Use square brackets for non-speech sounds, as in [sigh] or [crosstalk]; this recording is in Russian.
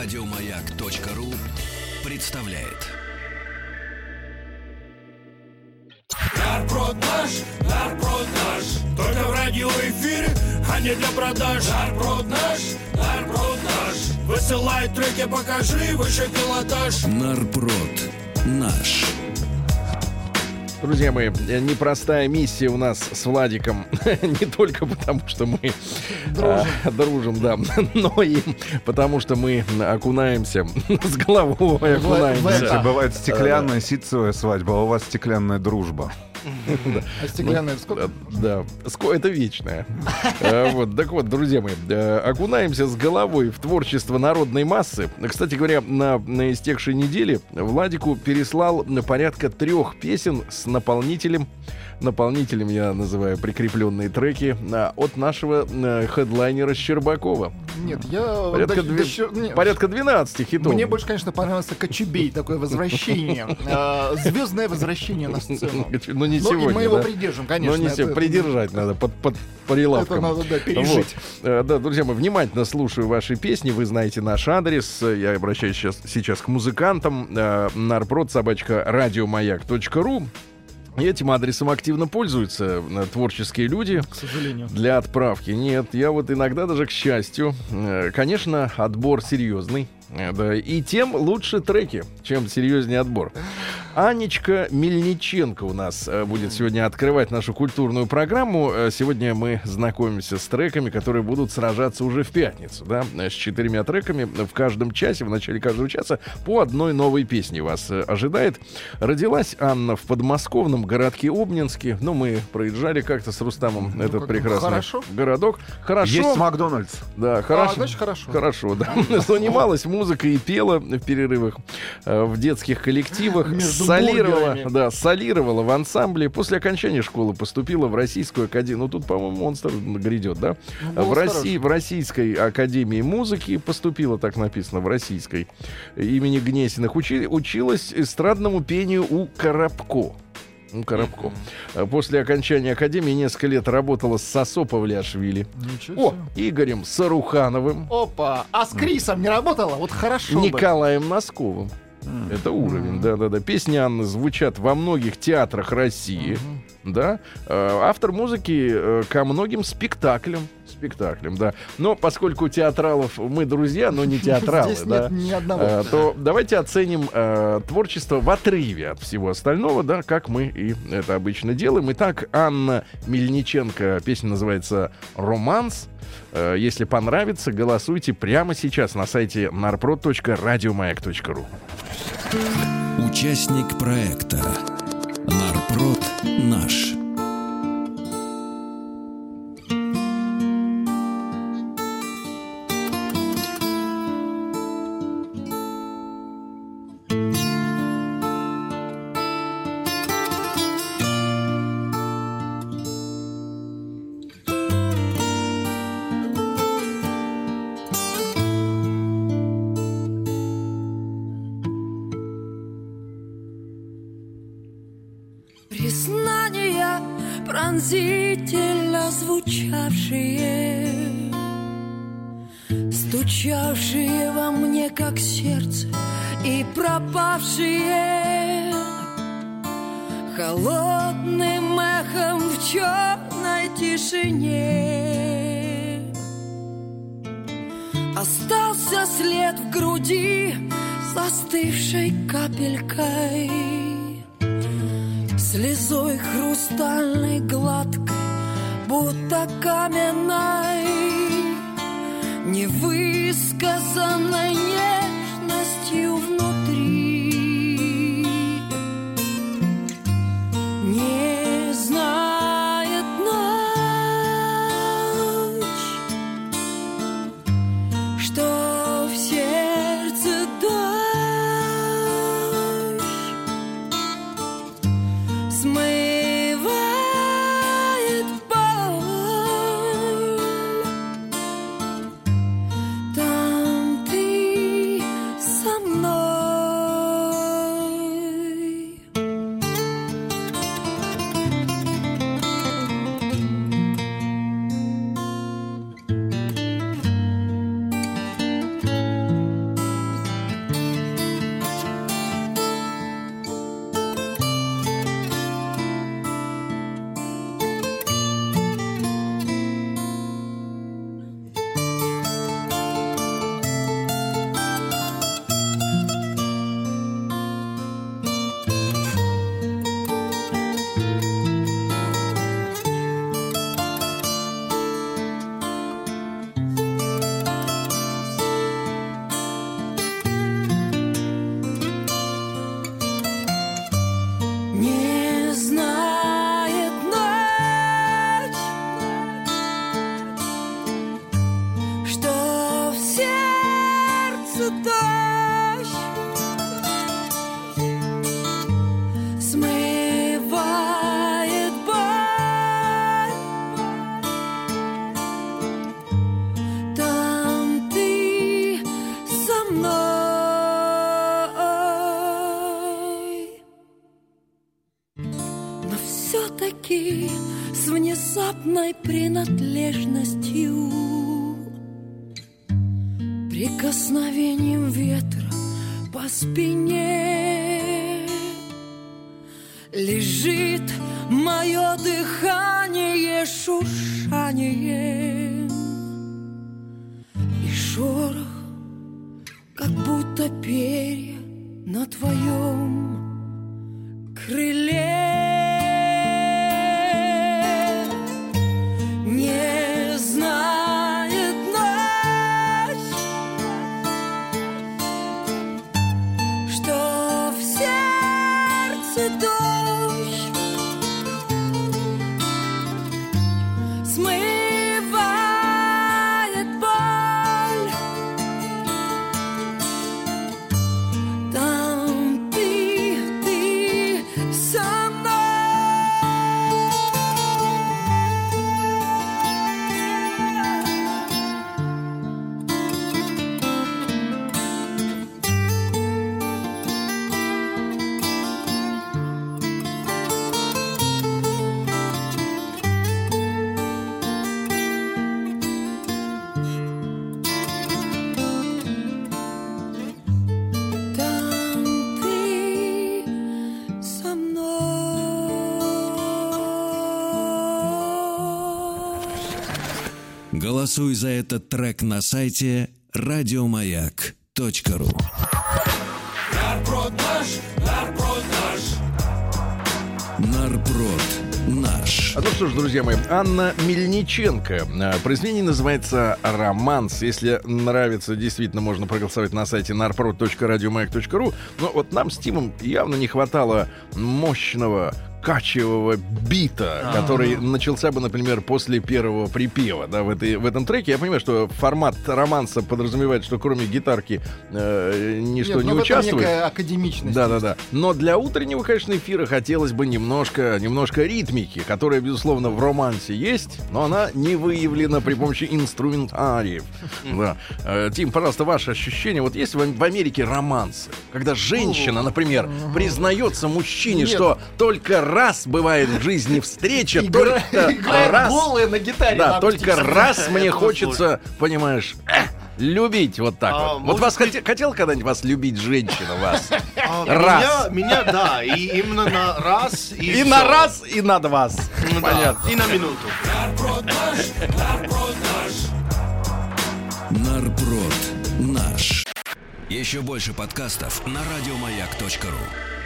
Радиомаяк.ру представляет. Нарброд наш, только в радиоэфире, а не для продаж. Нарброд наш, высылай треки, покажи выше пилотаж. Нарброд наш. Друзья мои, непростая миссия у нас с Владиком. [laughs] Не только потому, что мы дружим, а, дружим да, [laughs] но и потому, что мы окунаемся [laughs] с головой. Окунаемся. Бывает стеклянная ситцевая свадьба, а у вас стеклянная дружба. А стеклянная сколько? Да, это вечное. Э, вот, так вот, друзья мои, э, окунаемся с головой в творчество народной массы. Кстати говоря, на, на истекшей неделе Владику переслал порядка трех песен с наполнителем наполнителем я называю прикрепленные треки а, от нашего э, хедлайнера Щербакова. Нет, я... Порядка, дви... еще... Нет. порядка 12 хитов. Мне больше, конечно, понравился Кочубей, такое возвращение. [laughs] А, Звездное возвращение на сцену. [laughs] Ну, не ну, сегодня, мы его придержим, конечно. Ну, не сегодня. Придержать надо под, под прилавком. Это надо, да, пережить. Э, да, друзья, мы внимательно слушаю ваши песни. Вы знаете наш адрес. Я обращаюсь сейчас, сейчас к музыкантам. Э, Нарпрод собачка радиомаяк.ру этим адресом активно пользуются э, творческие люди. К сожалению. Для отправки. Нет, я вот иногда даже, к счастью, э, конечно, отбор серьезный. Э, да, и тем лучше треки, чем серьезнее отбор. Анечка Мельниченко у нас э, будет сегодня открывать нашу культурную программу. Э, сегодня мы знакомимся с треками, которые будут сражаться уже в пятницу, да, с четырьмя треками в каждом часе, в начале каждого часа по одной новой песне вас ожидает. Родилась Анна в подмосковном городке Обнинске. Ну, мы проезжали как-то с Рустамом ну, этот прекрасный хорошо. городок. Хорошо. Есть Макдональдс. Да, хорошо. А, значит, хорошо. Хорошо, да. [laughs] Занималась музыкой и пела в перерывах в детских коллективах. Между солировала, да, солировала в ансамбле. После окончания школы поступила в Российскую академию. Ну, тут, по-моему, монстр грядет, да? Ну, в, России, в Российской академии музыки поступила, так написано, в Российской имени Гнесиных. Учи, училась эстрадному пению у Коробко. Ну, Коробко. После окончания академии несколько лет работала с Сосо Павлиашвили. О, Игорем Сарухановым. Опа, а с Крисом не работала? Вот хорошо Николаем бы. Носковым. Это уровень, да-да-да. Песни Анны звучат во многих театрах России. Да? Э, автор музыки э, ко многим спектаклям. Спектаклям, да. Но поскольку у театралов мы друзья, но не [laughs] театралы, Здесь да, нет ни одного. Э, то давайте оценим э, творчество в отрыве от всего остального, да, как мы и это обычно делаем. Итак, Анна Мельниченко, песня называется «Романс». Э, если понравится, голосуйте прямо сейчас на сайте narprod.radiomayak.ru. Участник проекта пронзительно звучавшие, стучавшие во мне, как сердце, и пропавшие холодным эхом в черной тишине. Остался след в груди застывшей капелькой Слезой хрустальной гладкой, будто каменной, Невысказанной. нежностью внезапной принадлежностью, прикосновением ветра по спине лежит мое дыхание, шуршание и шорох, как будто перья на твоем крыле. Сердце Голосуй за этот трек на сайте радиомаяк.ру. Нарброд наш, нарброд наш. Нарпрод наш. А ну что ж, друзья мои, Анна Мельниченко. А, Произведение называется «Романс». Если нравится, действительно можно проголосовать на сайте narprod.radiomayak.ru. Но вот нам с Тимом явно не хватало мощного качевого бита, который начался бы, например, после первого припева, да, в, этой, в этом треке. Я понимаю, что формат романса подразумевает, что кроме гитарки э, ничто Нет, не ну, участвует. некая академичность. Да, да, да. Но для утреннего, конечно, эфира хотелось бы немножко, немножко ритмики, которая, безусловно, в романсе есть, но она не выявлена при помощи инструментариев. [laughs] Да. Э, Тим, пожалуйста, ваши ощущения. Вот есть в в Америке романсы, когда женщина, например, признается мужчине, Нет. что только раз бывает в жизни встреча, только раз. голая на гитаре. Да, только раз [laughs] мне хочется, понимаешь, э, любить вот так А, вот. Вот вас быть- хотел когда-нибудь вас любить женщина вас? [laughs] А, Раз. Меня, меня, да, и именно на раз и, на раз, и на два. Ну да, и на минуту. Нарброд наш, нарброд наш. Нарпрод наш. Еще больше подкастов на радиомаяк.ру.